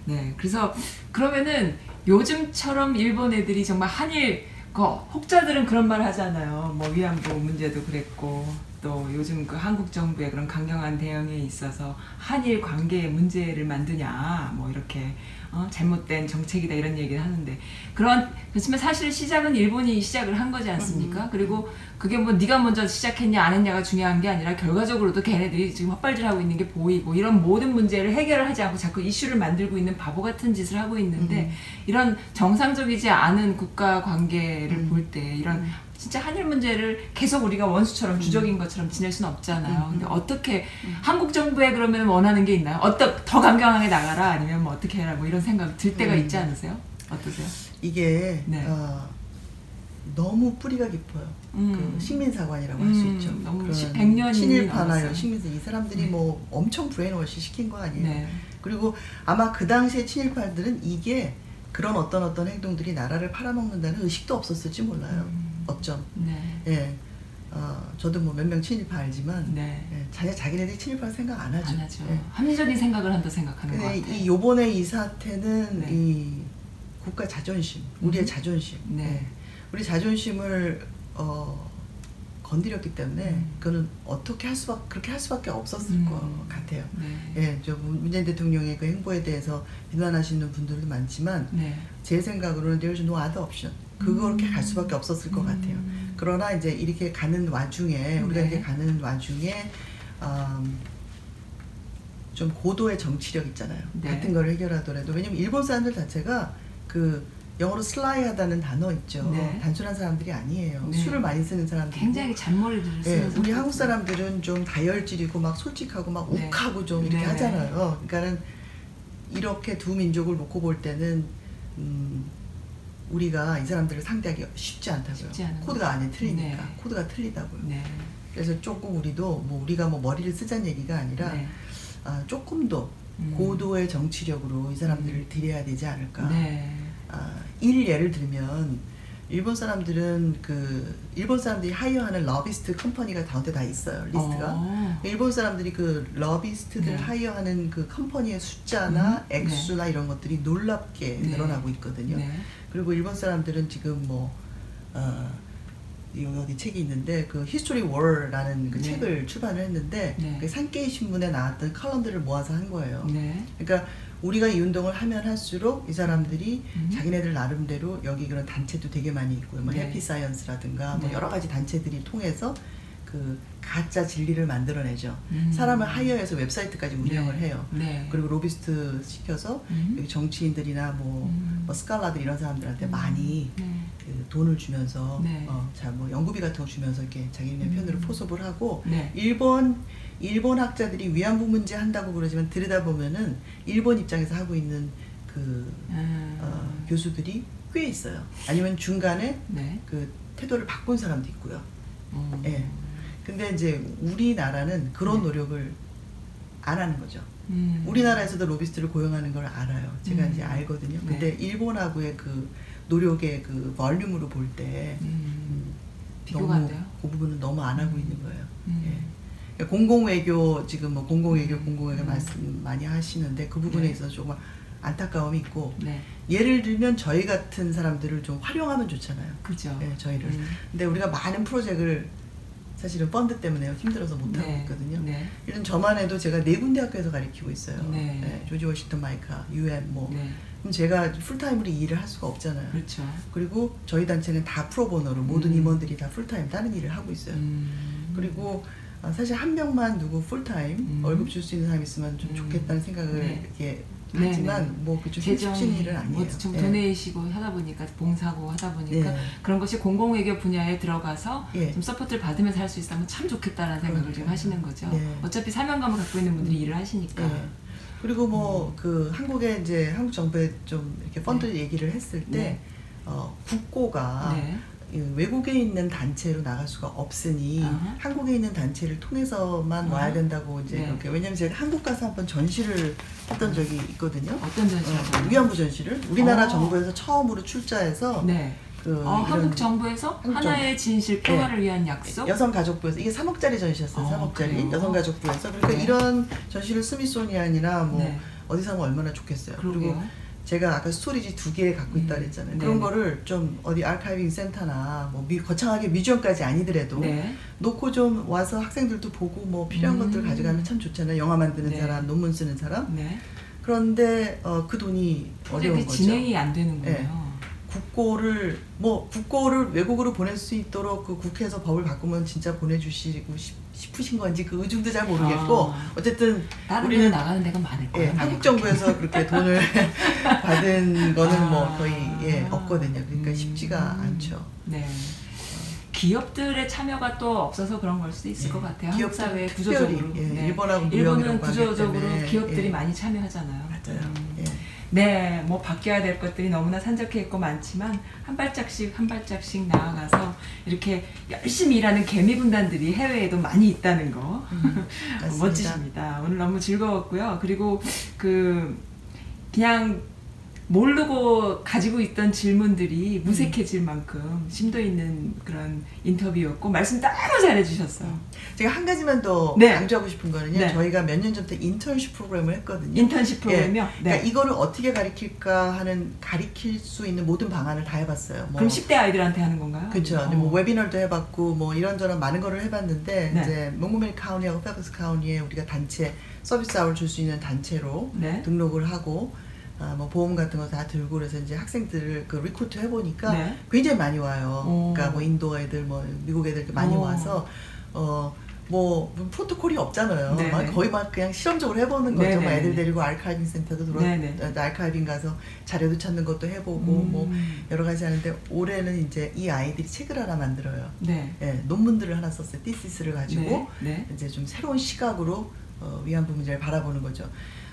네, 그래서 그러면은 요즘처럼 일본 애들이 정말 한일 그 혹자들은 그런 말 하잖아요. 뭐 위안부 문제도 그랬고 또 요즘 그 한국 정부의 그런 강경한 대응에 있어서 한일 관계의 문제를 만드냐 뭐 이렇게 어, 잘못된 정책이다 이런 얘기를 하는데 그런 그렇지만 사실 시작은 일본이 시작을 한 거지 않습니까? 그리고 그게 뭐 네가 먼저 시작했냐 안 했냐가 중요한 게 아니라 결과적으로도 걔네들이 지금 헛발질하고 있는 게 보이고 이런 모든 문제를 해결을 하지 않고 자꾸 이슈를 만들고 있는 바보 같은 짓을 하고 있는데 이런 정상적이지 않은 국가 관계를 음. 볼때 이런 진짜 한일 문제를 계속 우리가 원수처럼 주적인 것처럼 지낼 수는 없잖아요. 음, 근데 음. 어떻게 한국 정부에 그러면 원하는 게 있나요? 어떠 더 강경하게 나가라 아니면 뭐 어떻게 해라 뭐 이런 생각 들 때가 음. 있지 않으세요? 어떠세요? 이게 네. 어, 너무 뿌리가 깊어요. 음. 그 식민사관이라고 할수 음, 있죠. 너무 그런 시- 100년이 친일파나. 이런 식민사 이 사람들이 네. 뭐 엄청 brainwash 시킨 거 아니에요. 네. 그리고 아마 그 당시에 친일파들은 이게 그런 어떤 어떤 행동들이 나라를 팔아먹는다는 의식도 없었을지 몰라요. 음. 어쩜. 네. 예. 어, 저도 뭐 몇 명 친일파 알지만 네. 예, 자기 자기네들이 친일파 생각 안 하죠. 안 하죠. 예. 합리적인 생각을 한다 생각하는 것 근데 같아요. 이 요번에 이 사태는 네. 이 국가 자존심, 우리의 음. 자존심, 네. 예. 우리 자존심을 어, 건드렸기 때문에 음. 그거는 어떻게 할 수밖 그렇게 할 수밖에 없었을 음. 것 같아요. 네. 예, 저 문재인 대통령의 그 행보에 대해서 비난하시는 분들도 많지만 네. 제 생각으로는 there's no other option. 그렇게 음. 갈 수밖에 없었을 것 같아요. 음. 그러나 이제 이렇게 가는 와중에 우리가 네. 이렇게 가는 와중에 음, 좀 고도의 정치력 있잖아요. 네. 같은 걸 해결하더라도 왜냐면 일본 사람들 자체가 그 영어로 슬라이하다는 단어 있죠. 네. 단순한 사람들이 아니에요. 네. 술을 많이 쓰는 사람들. 굉장히 잔머리를 예, 쓰는 우리 성격이죠. 한국 사람들은 좀 다혈질이고 막 솔직하고 막 네. 욱하고 좀 이렇게 네. 하잖아요. 그러니까는 이렇게 두 민족을 놓고 볼 때는 음, 우리가 이 사람들을 상대하기 쉽지 않다고요. 쉽지 코드가 안에 틀리니까 네. 코드가 틀리다고요. 네. 그래서 조금 우리도 뭐 우리가 뭐 머리를 쓰자는 얘기가 아니라 네. 아, 조금 더 음. 고도의 정치력으로 이 사람들을 들여야 되지 않을까. 네. 아, 일 예를 들면 일본 사람들은 그 일본 사람들이 hire하는 lobbyist company가 다운데 다 있어요 리스트가. 어. 일본 사람들이 그 lobbyist들 네. hire하는 그 company의 숫자나 음, 액수나 이런 것들이 놀랍게 네. 늘어나고 있거든요. 네. 그리고 일본 사람들은 지금 뭐 어, 여기 책이 있는데 그 History Wars라는 그 네. 책을 출판을 했는데 네. 그 산케이 신문에 나왔던 칼럼들을 모아서 한 거예요. 네. 그러니까 우리가 이 운동을 하면 할수록 이 사람들이 음. 자기네들 나름대로 여기 그런 단체도 되게 많이 있고요. 뭐 네. Happy Science라든가 뭐 네. 여러 가지 단체들이 통해서 그 가짜 진리를 만들어내죠. 음. 사람을 hire해서 웹사이트까지 운영을 네. 해요. 네. 그리고 로비스트 시켜서 음. 여기 정치인들이나 뭐, 음. 뭐 스칼라들 이런 사람들한테 음. 많이 네. 그 돈을 주면서 네. 어, 자뭐 연구비 같은 거 주면서 이렇게 자기네 음. 편으로 포섭을 하고 네. 일본 일본 학자들이 위안부 문제 한다고 그러지만 들여다 보면은 일본 입장에서 하고 있는 그 아. 어, 교수들이 꽤 있어요. 아니면 중간에 네. 그 태도를 바꾼 사람도 있고요. 어. 예. 근데 이제 우리나라는 그런 네. 노력을 안 하는 거죠. 음. 우리나라에서도 로비스트를 고용하는 걸 알아요. 제가 음. 이제 알거든요. 네. 근데 일본하고의 그 노력의 그 볼륨으로 볼때 음. 비교가 너무 안 돼요? 그 부분은 너무 안 하고 있는 거예요. 음. 예. 그러니까 공공외교 지금 뭐 공공외교 음. 공공외교 음. 말씀 많이 하시는데 그 부분에 네. 있어서 조금 안타까움이 있고 네. 예를 들면 저희 같은 사람들을 좀 활용하면 좋잖아요. 그죠. 예, 저희를. 음. 근데 우리가 많은 프로젝트를 사실은 펀드 때문에 힘들어서 못 하고 네. 있거든요. 네. 이런 저만 해도 제가 네 군데 학교에서 가르치고 있어요. 네. 예, 조지 워싱턴 마이카, UM 뭐. 네. 그럼 제가 풀타임으로 이 일을 할 수가 없잖아요. 그렇죠. 그리고 저희 단체는 다 pro bono로 모든 음. 임원들이 다 풀타임 다른 일을 하고 있어요. 음. 그리고 아, 사실 한 명만 누구 풀타임 음. 월급 줄 수 있는 사람 있으면 좀 음. 좋겠다는 생각을 네. 이렇게 네, 하지만 네. 뭐 재정 힘쓰신 일은 아니에요. 뭐좀 예. donation이고 하다 보니까 봉사고 하다 보니까 예. 그런 것이 공공외교 분야에 들어가서 예. 좀 support를 받으면서 할 수 있다면 참 좋겠다라는 생각을 지금. 하시는 거죠. 네. 어차피 사명감을 갖고 있는 분들이 일을 하시니까. 예. 그리고 음. 뭐그 한국에 이제 한국 정부에 좀 이렇게 펀드 얘기를 했을 때 네. 어, 국고가 네. 이 외국에 있는 단체로 나갈 수가 없으니 아하. 한국에 있는 단체를 통해서만 아하. 와야 된다고 이제 네. 그렇게 왜냐면 제가 한국 가서 한번 전시를 했던 적이 있거든요. 어떤 전시를 어, 위안부 전시를 우리나라 어. 정부에서 처음으로 출자해서 네. 그 어, 한국 정부에서 한국 하나의 진실 평화를 위한 약속. 여성가족부에서 이게 3억짜리 전시였어요. 어, 3억짜리 그래요? 여성가족부에서 그러니까 네. 이런 전시를 스미소니안이나 뭐 네. 어디서 하면 얼마나 좋겠어요. 그리고 그러게요. 제가 아까 storage 두 개 갖고 있다 음. 그랬잖아요. 네. 그런 거를 좀 어디 archiving 센터나 뭐 미- 거창하게 museum까지 아니더라도 네. 놓고 좀 와서 학생들도 보고 뭐 필요한 음. 것들 가져가면 참 좋잖아요. 영화 만드는 네. 사람, 논문 쓰는 사람. 네. 그런데 어, 그 돈이 어려운 거죠. 진행이 안 되는군요. 네. 국고를 뭐 국고를 외국으로 보낼 수 있도록 그 국회에서 법을 바꾸면 진짜 보내주시고 싶, 싶으신 건지 그 의중도 잘 모르겠고 아. 어쨌든 우리는 나가는 데가 많을 예, 거예요. 만약에 한국 정부에서 그렇게 돈을 받은 거는 뭐 아. 거의 예, 없거든요. 그러니까 음. 쉽지가 않죠. 네. 기업들의 참여가 또 없어서 그런 걸 수도 있을 예. 것 같아요. 기업들 사회 구조적으로. 예, 네. 일본하고 일본은 구조적으로 기업들이 예. 많이 참여하잖아요. 맞아요. 음. 예. 네, 뭐 바뀌어야 될 것들이 너무나 산적해 있고 많지만 한 발짝씩 한 발짝씩 나아가서 이렇게 열심히 일하는 개미 군단들이 해외에도 많이 있다는 거 음. 멋지십니다. 오늘 너무 즐거웠고요. 그리고 그 그냥 모르고 가지고 있던 질문들이 무색해질 만큼 심도 있는 그런 인터뷰였고 말씀 너무 잘해주셨어요. 제가 한 가지만 더 네. 강조하고 싶은 거는요. 네. 저희가 몇 년 전부터 인턴십 프로그램을 했거든요. 인턴십 프로그램이요. 예. 그러니까 네. 이거를 어떻게 가르칠까 하는 가르칠 수 있는 모든 방안을 다 해봤어요. 뭐 그럼 10대 아이들한테 하는 건가요? 그렇죠. 어. 뭐 webinar도 해봤고 뭐 이런저런 많은 거를 해봤는데 네. 이제 몽고메리 카운티하고 페어팩스 카운티에 우리가 단체 service hour를 줄수 있는 단체로 네. 등록을 하고 아, 뭐 보험 같은 거 다 들고 그래서 이제 학생들을 그 recruit 해보니까 네. 굉장히 많이 와요. 오. 그러니까 뭐 인도 애들 뭐 미국 애들 많이 오. 와서 어. 뭐 프로토콜이 없잖아요. 네네. 막 거의 막 그냥 실험적으로 해보는 거죠. 막 애들 데리고 archiving 센터도. 어, archiving 가서 자료도 찾는 것도 해보고 뭐 음. 여러 가지 하는데 올해는 이제 이 아이들이 책을 하나 만들어요. 네. 예, 논문들을 하나 썼어요. thesis를 가지고 네. 네. 이제 좀 새로운 시각으로 어, 위안부 문제를 바라보는 거죠.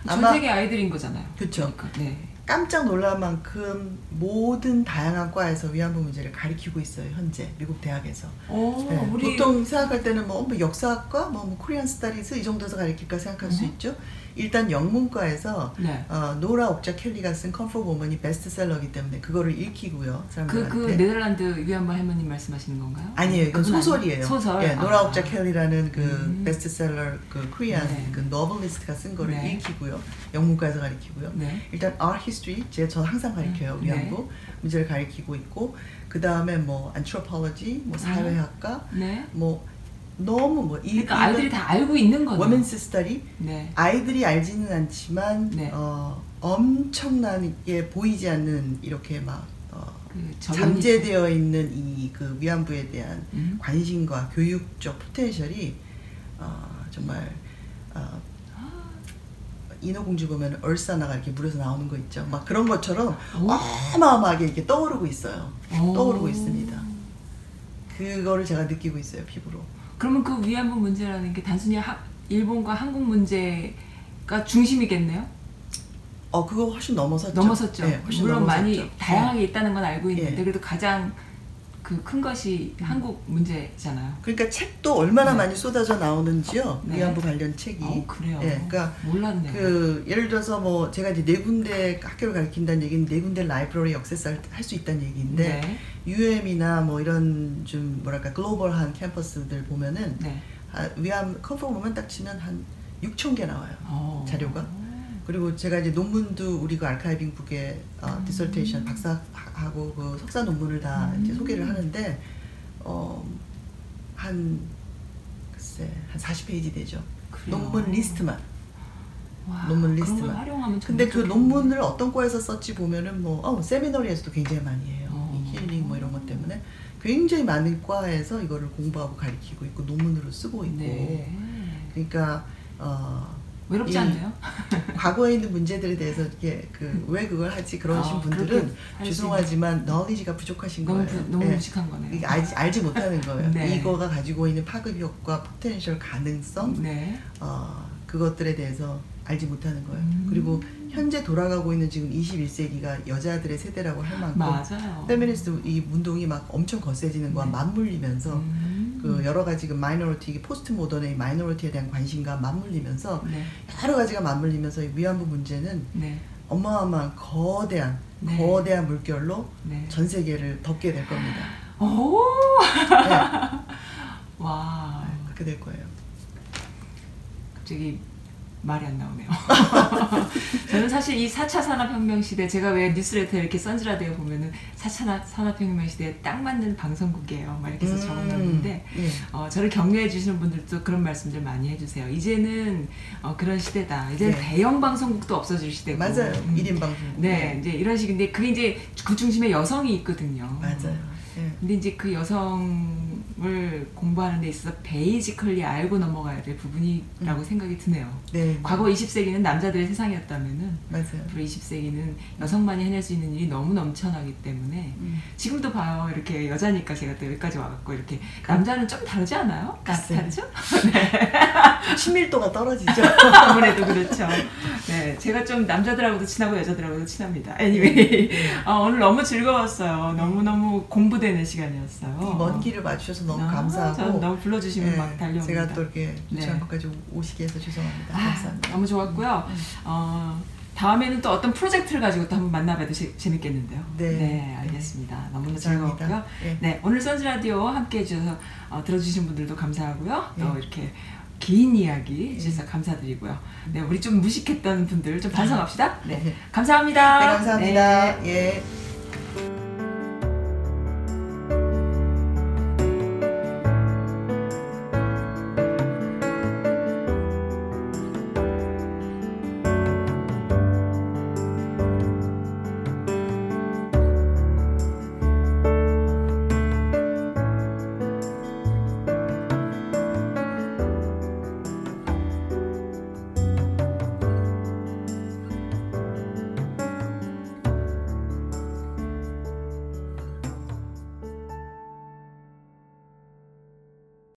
전 세계 아이들인 거잖아요. 그러니까, 네. 깜짝 놀랄 만큼 모든 다양한 과에서 위안부 문제를 가리키고 있어요. 현재 미국 대학에서. 오, 예, 어, 우리 보통 생각할 때는 뭐, 뭐 역사학과, 뭐, 뭐 Korean Studies 이 정도에서 가리킬까 생각할 수 음. 있죠. 일단 영문과에서 네. 어, 노라 옥자 켈러가 쓴 Comfort Woman이 베스트셀러기 때문에 그거를 읽히고요. 그, 사람들한테. 그 네덜란드 위안부 할머님 말씀하시는 건가요? 아니에요. 이건 소설이에요. 소설. 예, 노라 아. 옥자 켈러라는 그 음. 베스트셀러 그 Korean 네. 그 novelist가 쓴 거를 네. 읽히고요. 영문과에서 가리키고요. 네. 일단 art history 제가 저 항상 가리켜요. 음, 위안부 문제를 가리키고 있고 그 다음에 뭐 anthropology, 뭐 사회학과, 네. 뭐 너무 뭐 이 그러니까 아이들이 다 알고 있는 거네요. women's study 네. 아이들이 알지는 않지만 네. 어, 엄청나게 보이지 않는 이렇게 막 어, 그 잠재되어 있는 이 그 위안부에 대한 음. 관심과 교육적 포텐셜이 어, 정말 어, 인어공주 보면 얼싸나가 이렇게 물에서 나오는 거 있죠. 막 그런 것처럼 오. 어마어마하게 이렇게 떠오르고 있어요. 오. 떠오르고 있습니다. 그거를 제가 느끼고 있어요 피부로. 그러면 그 위안부 문제라는 게 단순히 하, 일본과 한국 문제가 중심이겠네요? 어 그거 훨씬 넘어섰죠. 넘어섰죠. 네, 훨씬 물론 넘어섰죠. 많이 다양하게 있다는 건 알고 있는데 예. 그래도 가장 그 큰 것이 한국 문제잖아요. 그러니까 책도 얼마나 네. 많이 쏟아져 나오는지요. 네. 위안부 관련 책이. 어, 그래요. 예, 그러니까 몰랐네요. 그 예를 들어서 뭐 제가 이제 네 군데 학교를 가르친다는 얘기는 네 군데 라이브러리 액세스 할수 있다는 얘기인데 네. UM이나 뭐 이런 좀 뭐랄까 글로벌한 캠퍼스들 보면은 네. 아, 위안 comfort 보면 딱 치면 한 6천 개 나와요. 어. 자료가? 그리고 제가 이제 논문도 우리 그 archiving book에 어, 음. dissertation 박사하고 그 석사 논문을 다 이제 음. 소개를 하는데 어, 한 글쎄 한 40페이지 되죠. 그래요. 논문 리스트만. 와, 논문 리스트만. 활용하면 근데 그 좋겠네요. 논문을 어떤 과에서 썼지 보면은 뭐 어, seminary에서도 굉장히 많이 해요. 어. 이 힐링 뭐 이런 것 때문에 굉장히 많은 과에서 이거를 공부하고 가르치고 있고 논문으로 쓰고 있고. 네. 그러니까 어, 외롭지 이- 않나요? 과거에 있는 문제들에 대해서 이게 그 왜 그걸 하지 그러신 아, 분들은 죄송하지만 knowledge가 부족하신 너무 거예요. 부, 너무 예. 무식한 거네요. 이게 알지, 알지 못하는 거예요. 네. 이거가 가지고 있는 파급 효과, potential 가능성, 네. 어, 그것들에 대해서 알지 못하는 거예요. 음. 그리고 현재 돌아가고 있는 지금 21세기가 여자들의 세대라고 할 만큼 맞아요. 페미니스트 이 운동이 막 엄청 거세지는 거와 네. 맞물리면서 음. 그 여러 가지 그 minority, 포스트 모던의 minority에 대한 관심과 맞물리면서 네. 여러 가지가 맞물리면서 이 위안부 문제는 네. 어마어마한 거대한 네. 거대한 물결로 네. 전 세계를 덮게 될 겁니다. 오! 네, 와. 그렇게 될 거예요. 갑자기 말이 안 나오네요. 저는 사실 이 4차 산업혁명 시대, 제가 왜 뉴스레터 이렇게 선즈라디오 보면은 4차 산업혁명 시대에 딱 맞는 방송국이에요. 막 이렇게 해서 적어놨는데, 예. 어, 저를 격려해 주시는 분들도 그런 말씀들 많이 해주세요. 이제는 어, 그런 시대다. 이제는 네. 대형 방송국도 없어질 시대고. 맞아요. 음. 1인 방송. 네, 이제 이런 식인데 그게 이제 그 중심에 여성이 있거든요. 맞아요. 예. 근데 이제 그 여성 을 공부하는 데 있어서 basically 알고 넘어가야 될 부분이라고 생각이 드네요. 네. 과거 20세기는 남자들의 세상이었다면은 맞아요. 앞으로 20세기는 여성만이 해낼 수 있는 일이 너무 넘쳐나기 때문에 음. 지금도 봐요. 이렇게 여자니까 제가 또 여기까지 와갖고 이렇게 남자는 좀 다르지 않아요? 나 글쎄. 다르죠? 친밀도가 떨어지죠. 아무래도 그렇죠. 네, 제가 좀 남자들하고도 친하고 여자들하고도 친합니다. Anyway, 어, 오늘 너무 즐거웠어요. 너무 너무 공부되는 시간이었어요. 이먼 길을 와주셔서 너무 아, 감사하고. 전 너무 불러주시면 예, 막 달려옵니다. 제가 또 이렇게 네. 유치한 것까지 오시게 해서 죄송합니다. 아, 감사합니다. 너무 좋았고요. 음. 어, 다음에는 또 어떤 프로젝트를 가지고 또 한번 만나봐도 재- 재밌겠는데요. 네. 알겠습니다. 너무나 감사합니다. 즐거웠고요. 예. 네, 오늘 선즈 라디오 함께 해주셔서 어, 들어주신 분들도 감사하고요. 또 예. 이렇게 긴 이야기 해주셔서 감사드리고요. 네, 우리 좀 무식했던 분들 좀 반성합시다. 네, 네. 감사합니다. 네, 감사합니다. 네. 예.